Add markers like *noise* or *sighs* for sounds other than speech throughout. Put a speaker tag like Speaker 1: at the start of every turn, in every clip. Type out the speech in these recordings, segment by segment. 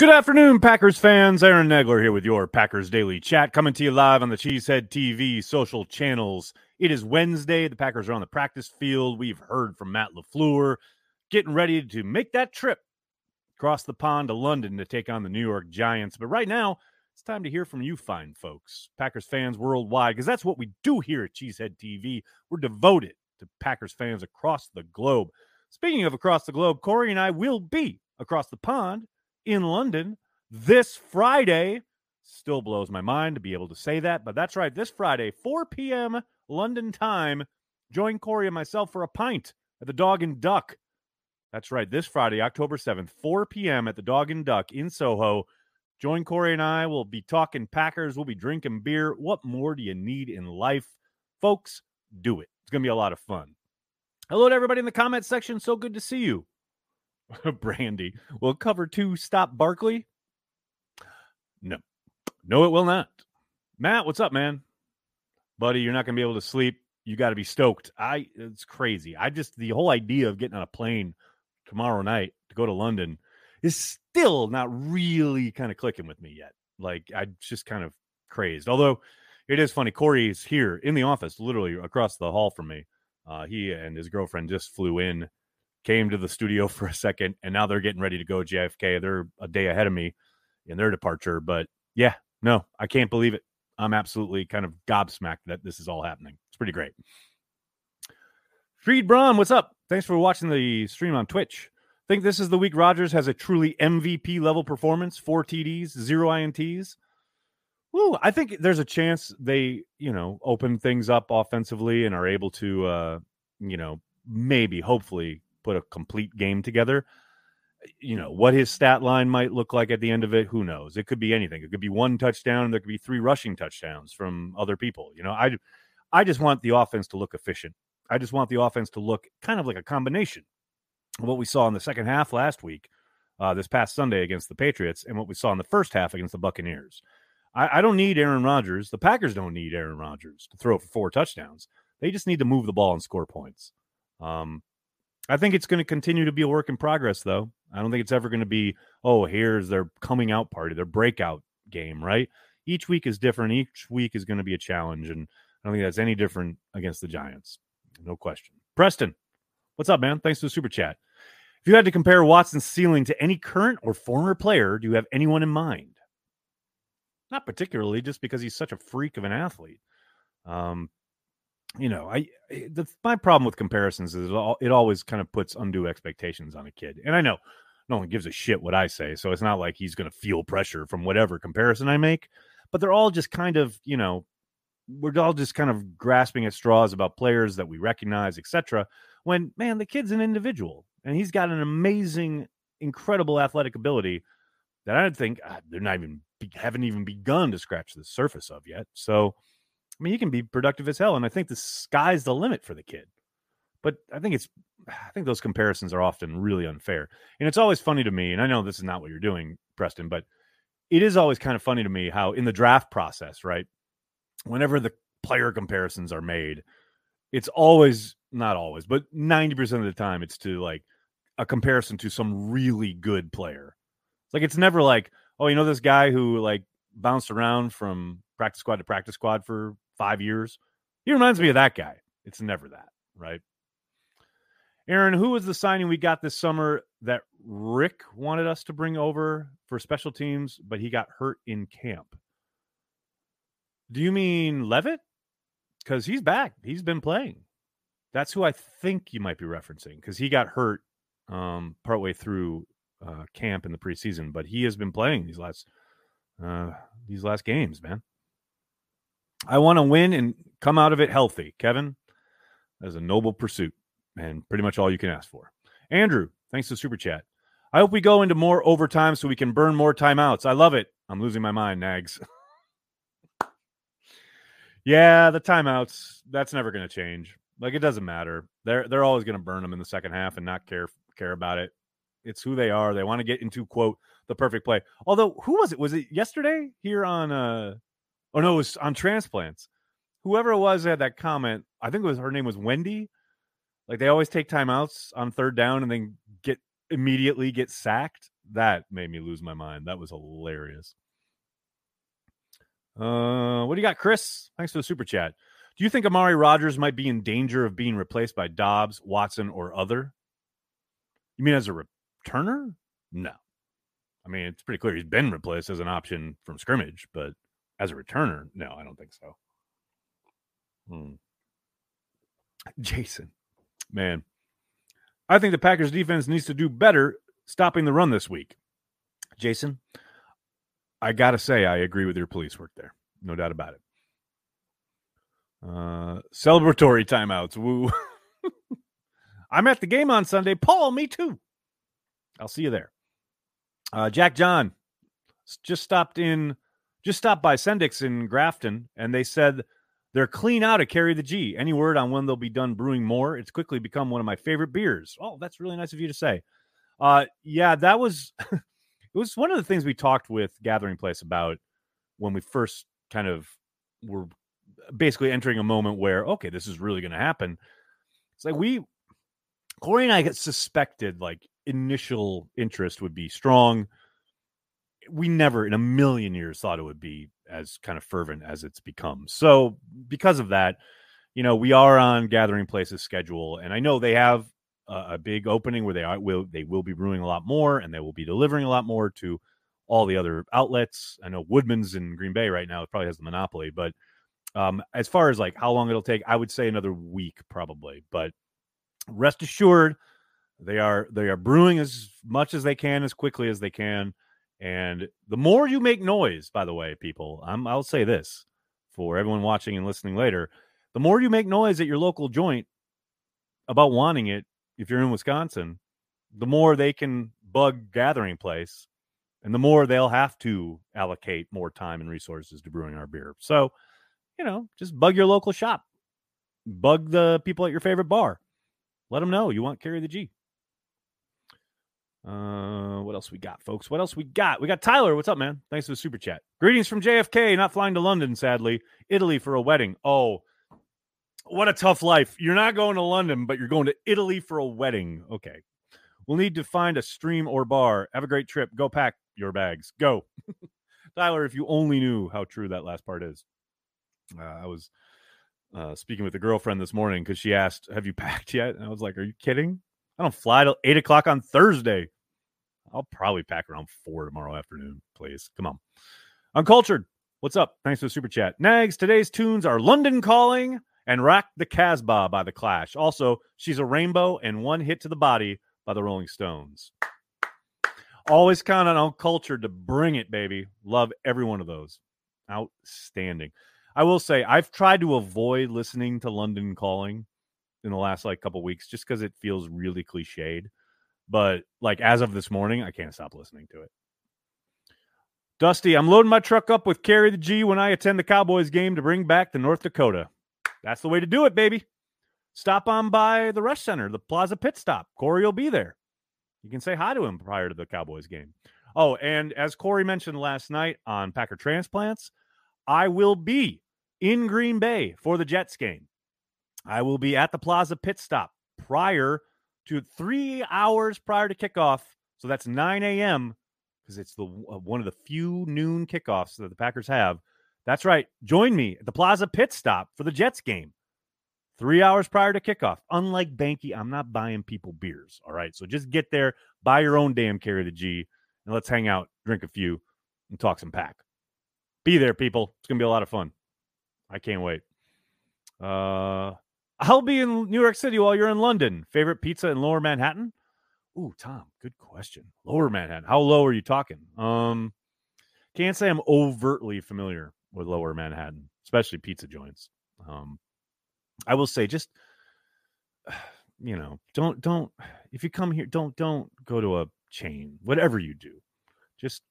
Speaker 1: Good afternoon, Packers fans. Aaron Nagler here with your Packers Daily Chat, coming to you live on the Cheesehead TV social channels. It is Wednesday. The Packers are on the practice field. We've heard from Matt LaFleur, getting ready to make that trip across the pond to London to take on the New York Giants. But right now, it's time to hear from you, fine folks, Packers fans worldwide, because that's what we do here at Cheesehead TV. We're devoted to Packers fans across the globe. Speaking of across the globe, Corey and I will be across the pond in London this Friday. Still blows my mind to be able to say that, but that's right. This Friday, 4 p.m. London time, join Corey and myself for a pint at the Dog and Duck. That's right. This Friday, October 7th, 4 p.m. at the Dog and Duck in Soho. Join Corey and I. We'll be talking Packers. We'll be drinking beer. What more do you need in life? Folks, do it. It's going to be a lot of fun. Hello to everybody in the comment section. So good to see you. *laughs* Brandy. Will cover two stop Barkley? No. No, it will not. Matt, what's up, man? Buddy, you're not going to be able to sleep. You got to be stoked. I it's crazy. I just the whole idea of getting on a plane tomorrow night to go to London is still not really kind of clicking with me yet. Like I just kind of crazed. Although it is funny, Corey is here in the office, literally across the hall from me. Uh, he and his girlfriend just flew in came to the studio *laughs* for a second, and now they're getting ready to go JFK. They're a day ahead of me in their departure. But yeah, no, I can't believe it. I'm absolutely kind of gobsmacked that this is all happening. It's pretty great. Freed Braun, what's up? Thanks for watching the stream on Twitch. Think this is the week Rodgers has a truly MVP level performance, four TDs, zero INTs. Woo, I think there's a chance they, you know, open things up offensively and are able to, uh, you know, maybe, hopefully put a complete game together. You know, what his stat line might look like at the end of it, who knows? It could be anything. It could be one touchdown, there could be three rushing touchdowns from other people. You know, I I just want the offense to look efficient. I just want the offense to look kind of like a combination of what we saw in the second half last week, uh, this past Sunday against the Patriots, and what we saw in the first half against the Buccaneers. I, I don't need Aaron Rodgers. The Packers don't need Aaron Rodgers to throw for four touchdowns. They just need to move the ball and score points. Um, I think it's going to continue to be a work in progress, though. I don't think it's ever going to be, oh, here's their coming out party, their breakout game, right? Each week is different. Each week is going to be a challenge. And I don't think that's any different against the Giants. No question. Preston, what's up, man? Thanks for the super chat. If you had to compare Watson's ceiling to any current or former player, do you have anyone in mind? Not particularly, just because he's such a freak of an athlete. Um, you know, I eh, the, my problem with comparisons is it, all, it always kind of puts undue expectations on a kid, and I know no one gives a shit what I say, so it's not like he's going to feel pressure from whatever comparison I make. But they're all just kind of, you know, we're all just kind of grasping at straws about players that we recognize, etc. When man, the kid's an individual, and he's got an amazing, incredible athletic ability that I don't think uh, they're not even haven't even begun to scratch the surface of yet. So I mean, he can be productive as hell, and I think the sky's the limit for the kid. But I think it's, *sighs* I think those comparisons are often really unfair, and it's always funny to me. And I know this is not what you're doing, Preston, but it is always kind of funny to me how in the draft process, right? Whenever the player comparisons are made, it's always not always, but 90% of the time it's to like a comparison to some really good player. Like it's never like, oh, you know this guy who like bounced around from practice squad to practice squad for five years. He reminds me of that guy. It's never that, right? Aaron, who was the signing we got this summer that Rick wanted us to bring over for special teams, but he got hurt in camp? Do you mean Leavitt? Because he's back. He's been playing. That's who I think you might be referencing because he got hurt um, partway through uh, camp in the preseason, but he has been playing these last uh, these last games, man. I want to win and come out of it healthy, Kevin. That is a noble pursuit and pretty much all you can ask for. Andrew, thanks to Super Chat. I hope we go into more overtime so we can burn more timeouts. I love it. I'm losing my mind, Nags. *laughs* yeah, the timeouts, that's never going to change. Like it doesn't matter. They're they're always going to burn them in the second half and not care care about it. It's who they are. They want to get into quote the perfect play. Although who was it? Was it yesterday here on uh Oh no, it was on transplants. Whoever it was that had that comment, I think it was her name was Wendy. Like they always take timeouts on third down and then get immediately get sacked. that made me lose my mind. That was hilarious. Uh, what do you got, Chris? Thanks for the super chat. Do you think Amari Rodgers might be in danger of being replaced by Dobbs, Watson, or other? You mean as a returner? No. I mean, it's pretty clear he's been replaced as an option from scrimmage, but as a returner, no, I don't think so. Hmm. Jason, man, I think the Packers defense needs to do better stopping the run this week. Jason, I got to say, I agree with your police work there. No doubt about it. Uh, celebratory timeouts. Woo. *laughs* I'm at the game on Sunday. Paul, me too. I'll see you there. Uh, Jack John just stopped in, just stopped by Sendik's in Grafton, and they said they're clean out of Carry the G. Any word on when they'll be done brewing more? It's quickly become one of my favorite beers. Oh, that's really nice of you to say. Uh, yeah, that was *laughs* it was one of the things we talked with Gathering Place about when we first kind of were basically entering a moment where okay, this is really going to happen. It's like we Corey and I suspected like initial interest would be strong. We never in a million years thought it would be as kind of fervent as it's become. So because of that, you know, we are on Gathering Place's schedule, and I know they have a, a big opening where they are will they will be brewing a lot more, and they will be delivering a lot more to all the other outlets. I know Woodman's in Green Bay right now it probably has the monopoly, but um, as far as like how long it'll take, I would say another week probably. But rest assured, they are they are brewing as much as they can, as quickly as they can. And the more you make noise, by the way, people, I'm, I'll say this for everyone watching and listening later: the more you make noise at your local joint about wanting it, if you're in Wisconsin, the more they can bug Gathering Place, and the more they'll have to allocate more time and resources to brewing our beer. So, you know, just bug your local shop, bug the people at your favorite bar, let them know you want carry the G. Uh, what else we got, folks? What else we got? We got Tyler. What's up, man? Thanks for the super chat. Greetings from JFK. Not flying to London, sadly. Italy for a wedding. Oh, what a tough life. You're not going to London, but you're going to Italy for a wedding. Okay. We'll need to find a stream or bar. Have a great trip. Go pack your bags. Go. *laughs* Tyler, if you only knew how true that last part is. Uh, I was uh, speaking with a girlfriend this morning because she asked, Have you *laughs* packed yet? And I was like, Are you kidding? I don't fly till eight o'clock on Thursday. I'll probably pack around four tomorrow afternoon, please. Come on. Uncultured. What's up? Thanks for the super chat. Nags, today's tunes are London Calling and Rock the Casbah by The Clash. Also, She's a Rainbow and One Hit to the Body by the Rolling Stones. Always count on Uncultured to bring it, baby. Love every one of those. Outstanding. I will say, I've tried to avoid listening to London Calling in the last like couple weeks just because it feels really cliched. But like as of this morning, I can't stop listening to it. Dusty, I'm loading my truck up with carry the G when I attend the Cowboys game to bring back the North Dakota. That's the way to do it, baby. Stop on by the Resch Center, the Plaza Pit Stop. Corey will be there. You can say hi to him prior to the Cowboys game. Oh, and as Corey mentioned last night on Packer Transplants, I will be in Green Bay for the Jets game. I will be at the Plaza pit stop prior to three hours prior to kickoff. So that's 9 a.m. because it's the uh, one of the few noon kickoffs that the Packers have. That's right. Join me at the Plaza pit stop for the Jets game. Three hours prior to kickoff. Unlike Banky, I'm not buying people beers. All right. So just get there, buy your own damn carry the G, and let's hang out, drink a few, and talk some pack. Be there, people. It's gonna be a lot of fun. I can't wait. Uh I'll be in New York City while you're in London. Favorite pizza in Lower Manhattan? Ooh, Tom, good question. Lower Manhattan. How low are you talking? Um, can't say I'm overtly familiar with Lower Manhattan, especially pizza joints. Um, I will say just *sighs* you know, don't don't if you come here, don't don't go to a chain. Whatever you do, just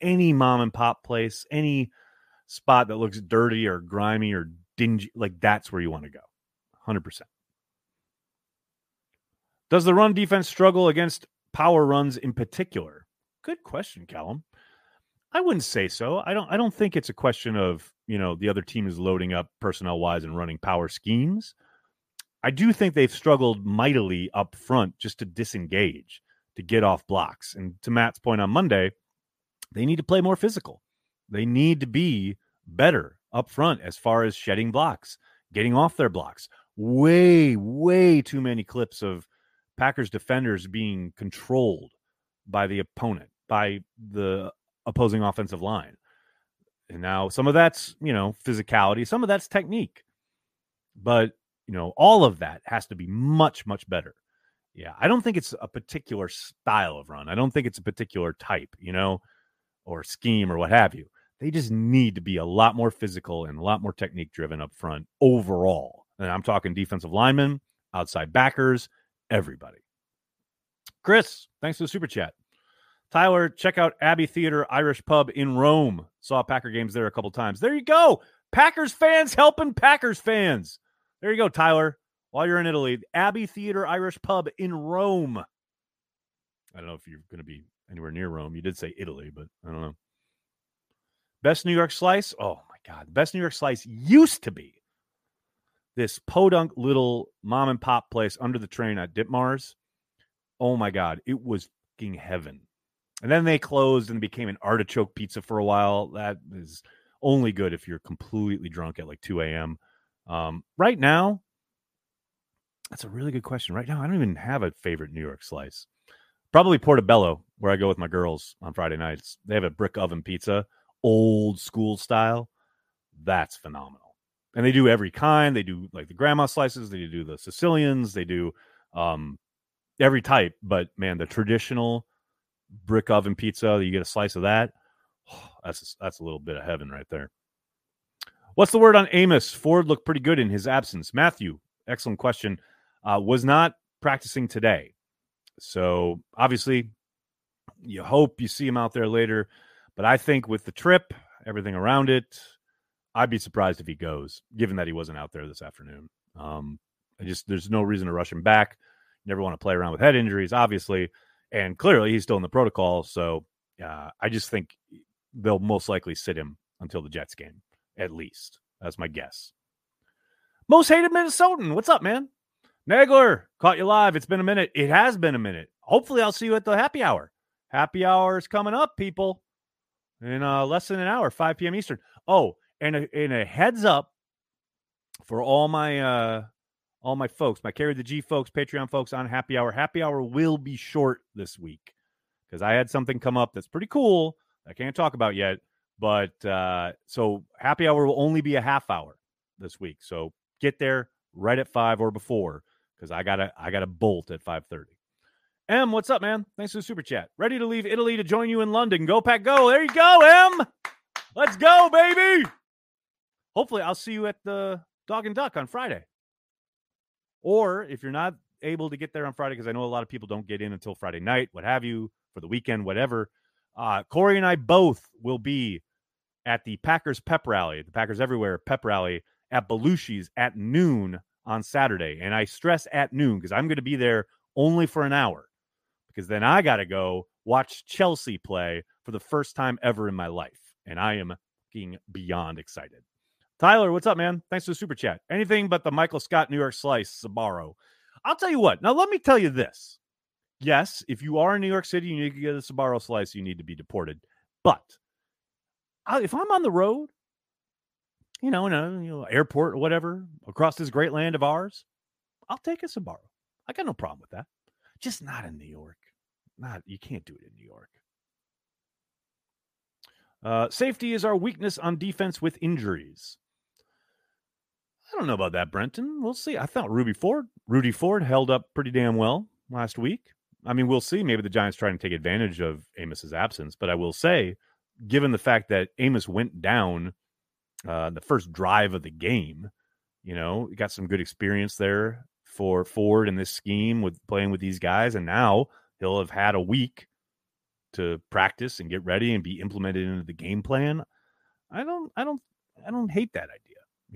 Speaker 1: any mom and pop place, any spot that looks dirty or grimy or dingy, like that's where you want to go. 100%. Does the run defense struggle against power runs in particular? Good question, Callum. I wouldn't say so. I don't I don't think it's a question of, you know, the other team is loading up personnel wise and running power schemes. I do think they've struggled mightily up front just to disengage. to get off blocks. And to Matt's point on Monday, they need to play more physical. They need to be better up front as far as shedding blocks, getting off their blocks. Way, way too many clips of Packers defenders being controlled by the opponent, by the opposing offensive line. And now some of that's, you know, physicality, some of that's technique. But, you know, all of that has to be much, much better. Yeah. I don't think it's a particular style of run. I don't think it's a particular type, you know, or scheme or what have you. They just need to be a lot more physical and a lot more technique driven up front overall. And I'm talking defensive linemen, outside backers, everybody. Chris, thanks for the super chat. Tyler, check out Abbey Theater Irish Pub in Rome. Saw Packer games there a couple times. There you go. Packers fans helping Packers fans. There you go, Tyler. While you're in Italy, Abbey Theater Irish Pub in Rome. I don't know if you're going to be anywhere near Rome. You did say Italy, but I don't know. Best New York slice? Oh my God. Best New York slice used to be this podunk little mom and pop place under the train at Ditmars. Oh my God. It was fucking heaven. And then they closed and became an artichoke pizza for a while. That is only good if you're completely drunk at like 2 a.m. Um, right now, that's a really good question. Right now, I don't even have a favorite New York slice. Probably Portobello, where I go with my girls on Friday nights. They have a brick oven pizza, old school style. That's phenomenal. And they do every kind. They do like the grandma slices, they do the Sicilians, they do um, every type. But man, the traditional brick oven pizza, you get a slice of that. *sighs* that's that's a little bit of heaven right there. What's the word on Amos? Ford looked pretty good in his absence. Matthew, excellent question. Uh, was not practicing today, so obviously you hope you see him out there later. But I think with the trip, everything around it, I'd be surprised if he goes, given that he wasn't out there this afternoon. Um, I just there's no reason to rush him back. Never want to play around with head injuries, obviously and clearly he's still in the protocol. So uh, I just think they'll most likely sit him until the Jets game, at least. That's my guess. Most hated Minnesotan. What's up, man? Nagler, caught you live. It's been a minute. It has been a minute. Hopefully, I'll see you at the happy hour. Happy hour is coming up, people, in uh, less than an hour, 5 p.m. Eastern. Oh, and a, and a heads up for all my uh, all my folks, my Carry the G folks, Patreon folks on Happy Hour. Happy Hour will be short this week because I had something come up that's pretty cool. I can't talk about yet, but uh, so Happy Hour will only be a half hour this week. So get there right at five or before because I gotta I gotta bolt at five thirty. M, what's up, man? Thanks for the super chat. Ready to leave Italy to join you in London. Go pack, go! There you go, M. Let's go, baby. Hopefully, I'll see you at the Dog and Duck on Friday. Or if you're not able to get there on Friday, because I know a lot of people don't get in until Friday night, what have you, for the weekend, whatever. Uh, Corey and I both will be at the Packers pep rally, the Packers Everywhere pep rally at Belushi's at noon on Saturday. And I stress at noon because I'm going to be there only for an hour because then I got to go watch Chelsea play for the first time ever in my life. And I am being beyond excited. Tyler, what's up, man? Thanks for the super chat. Anything but the Michael Scott New York Slice, Sbarro. I'll tell you what. Now, let me tell you this. Yes, if you are in New York City, you need to get a Sbarro slice, you need to be deported. But if I'm on the road, you know, in a you know, airport or whatever, across this great land of ours, I'll take a Sbarro. I got no problem with that. Just not in New York. Not you can't do it in New York. Uh, safety is our weakness on defense with injuries. I don't know about that, Brenton. We'll see. I thought Ruby Ford, Rudy Ford held up pretty damn well last week. I mean, we'll see. Maybe the Giants trying to take advantage of Amos's absence, but I will say, given the fact that Amos went down uh, the first drive of the game, you know, he got some good experience there for Ford in this scheme with playing with these guys, and now he'll have had a week to practice and get ready and be implemented into the game plan. I don't, I don't, I don't hate that idea.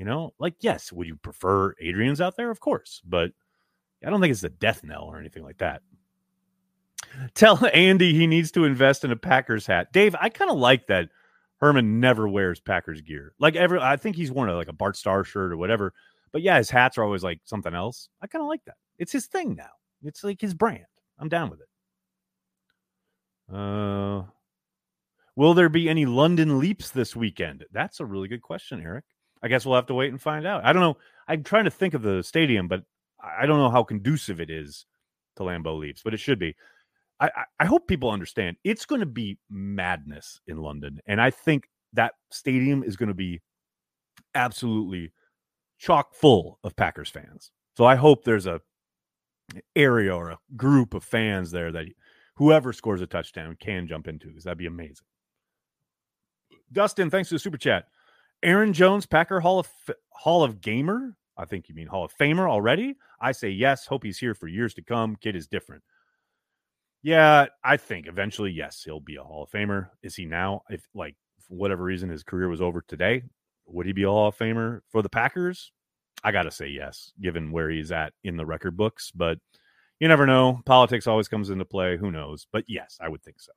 Speaker 1: You know, like, yes, would you prefer Adrian's out there? Of course, but I don't think it's a death knell or anything like that. Tell *laughs* Andy he needs to invest in a Packers hat. Dave, I kind of like that Herman never wears Packers gear. Like every I think he's worn a, like a Bart Starr shirt or whatever. But yeah, his hats are always like something else. I kind of like that. It's his thing now. It's like his brand. I'm down with it. Uh, will there be any London leaps this weekend? That's a really good question, Eric. I guess we'll have to wait and find out. I don't know. I'm trying to think of the stadium, but I don't know how conducive it is to Lambeau leaps, but it should be. I, I hope people understand it's going to be madness in London. And I think that stadium is going to be absolutely chock full of Packers fans. So I hope there's a area or a group of fans there that whoever scores a touchdown can jump into because that'd be amazing. Dustin, thanks for the super chat. Aaron Jones, Packer Hall of Hall of Gamer. I think you mean Hall of Famer already. I say yes. Hope he's here for years to come. Kid is different. Yeah, I think eventually, yes, he'll be a Hall of Famer. Is he now? If like for whatever reason his career was over today, would he be a Hall of Famer for the Packers? I gotta say yes, given where he's at in the record books. But you never know. Politics always comes into play. Who knows? But yes, I would think so.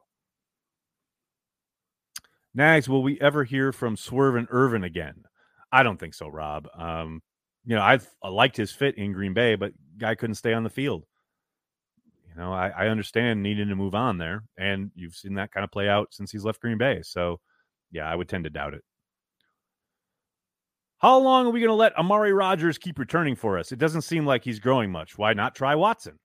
Speaker 1: Nags, will we ever hear from Swerve and Irvin again? I don't think so, Rob. Um, you know, I've I liked his fit in Green Bay, but guy couldn't stay on the field. You know, I, I understand needing to move on there, and you've seen that kind of play out since he's left Green Bay. So, yeah, I would tend to doubt it. How long are we going to let Amari Rodgers keep returning for us? It doesn't seem like he's growing much. Why not try Watson?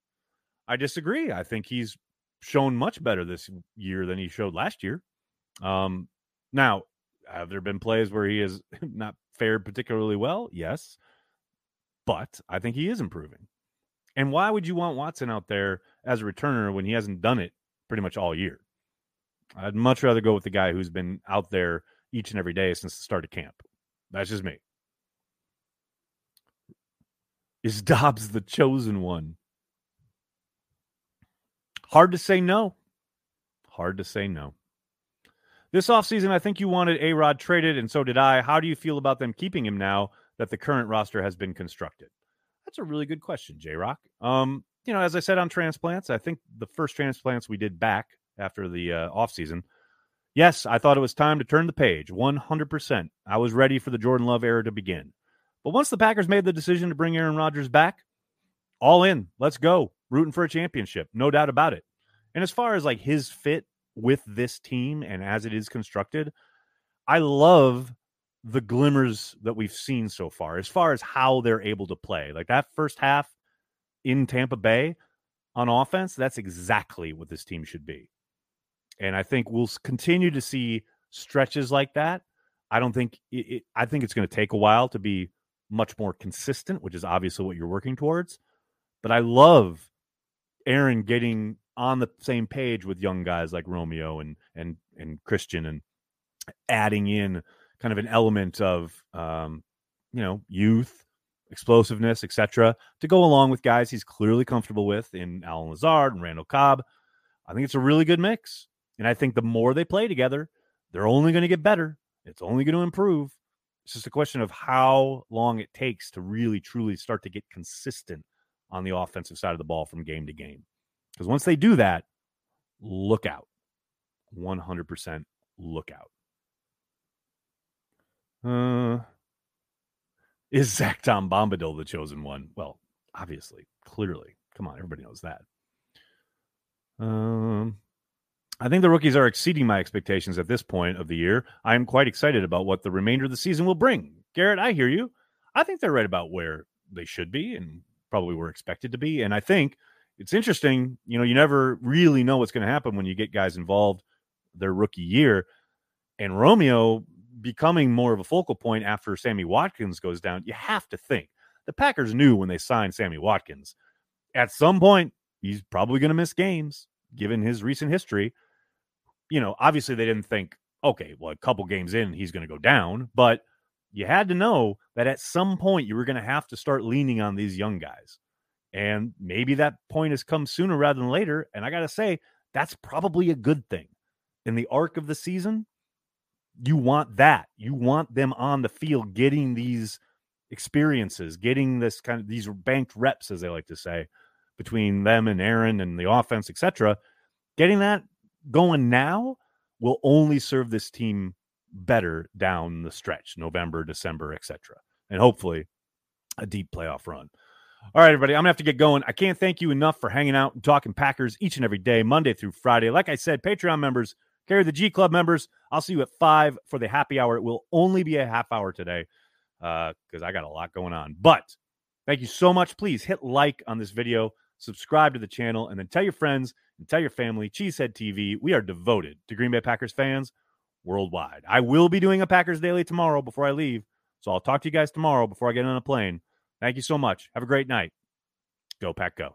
Speaker 1: I disagree. I think he's shown much better this year than he showed last year. Um, now, have there been plays where he has *laughs* not fared particularly well? Yes. But I think he is improving. And why would you want Watson out there as a returner when he hasn't done it pretty much all year? I'd much rather go with the guy who's been out there each and every day since the start of camp. That's just me. Is *laughs* Dobbs the chosen one? Hard to say no. Hard to say no. This offseason, I think you wanted A Rod traded, and so did I. How do you feel about them keeping him now that the current roster has been constructed? That's a really good question, J Rock. Um, you know, as I said on transplants, I think the first transplants we did back after the uh, offseason, yes, I thought it was time to turn the page 100%. I was ready for the Jordan Love era to begin. But once the Packers made the decision to bring Aaron Rodgers back, all in, let's go. Rooting for a championship, no doubt about it. And as far as like his fit with this team and as it is constructed, I love the glimmers that we've seen so far as far as how they're able to play. Like that first half in Tampa Bay on offense, that's exactly what this team should be. And I think we'll continue to see stretches like that. I don't think it, it I think it's going to take a while to be much more consistent, which is obviously what you're working towards. But I love Aaron getting on the same page with young guys like Romeo and and and Christian and adding in kind of an element of um, you know youth, explosiveness, etc., to go along with guys he's clearly comfortable with in Allen Lazard and Randall Cobb. I think it's a really good mix, and I think the more they play together, they're only going to get better. It's only going to improve. It's just a question of how long it takes to really truly start to get consistent on the offensive side of the ball from game to game. Because once they do that, look out. 100% look out. Uh, is *laughs* Zach Tom Bombadil the chosen one? Well, obviously, clearly. Come on, everybody knows that. Um, I think the rookies are exceeding my expectations at this point of the year. I am quite excited about what the remainder of the season will bring. Garrett, I hear you. I think they're right about where they should be and probably were expected to be. And I think it's interesting. You know, you never really know what's going to happen when you get guys involved their rookie year. And Romeo becoming more of a focal point after Sammy Watkins goes down, you have to think the Packers knew when they signed Sammy Watkins at some point he's probably going to miss games given his recent history. You know, obviously they didn't think, okay, well, a couple games in, he's going to go down, but you had to know that at some point you were going to have to start leaning on these young guys. And maybe that point has come sooner rather than later. And I got to say, that's probably a good thing. In the arc of the season, you want that. You want them on the field getting these experiences, getting this kind of these banked reps, as they like to say, between them and Aaron and the offense, etc. Getting that going now will only serve this team better down the stretch, November, December, etc. And hopefully a deep playoff run. All right, everybody, I'm gonna have to get going. I can't thank you enough for hanging out and talking Packers each and every day, Monday through Friday. Like I said, Patreon members, carry the G Club members. I'll see you at five for the happy hour. It will only be a half hour today because uh, I got a lot going on. But thank you so much. Please hit like on this video, subscribe to the channel, and then tell your friends and tell your family. Cheesehead TV. We are devoted to Green Bay Packers fans worldwide. I will be doing a Packers Daily tomorrow before I leave. So I'll talk to you guys tomorrow before I get on a plane. Thank you so much. Have a great night. Go, Pack, go.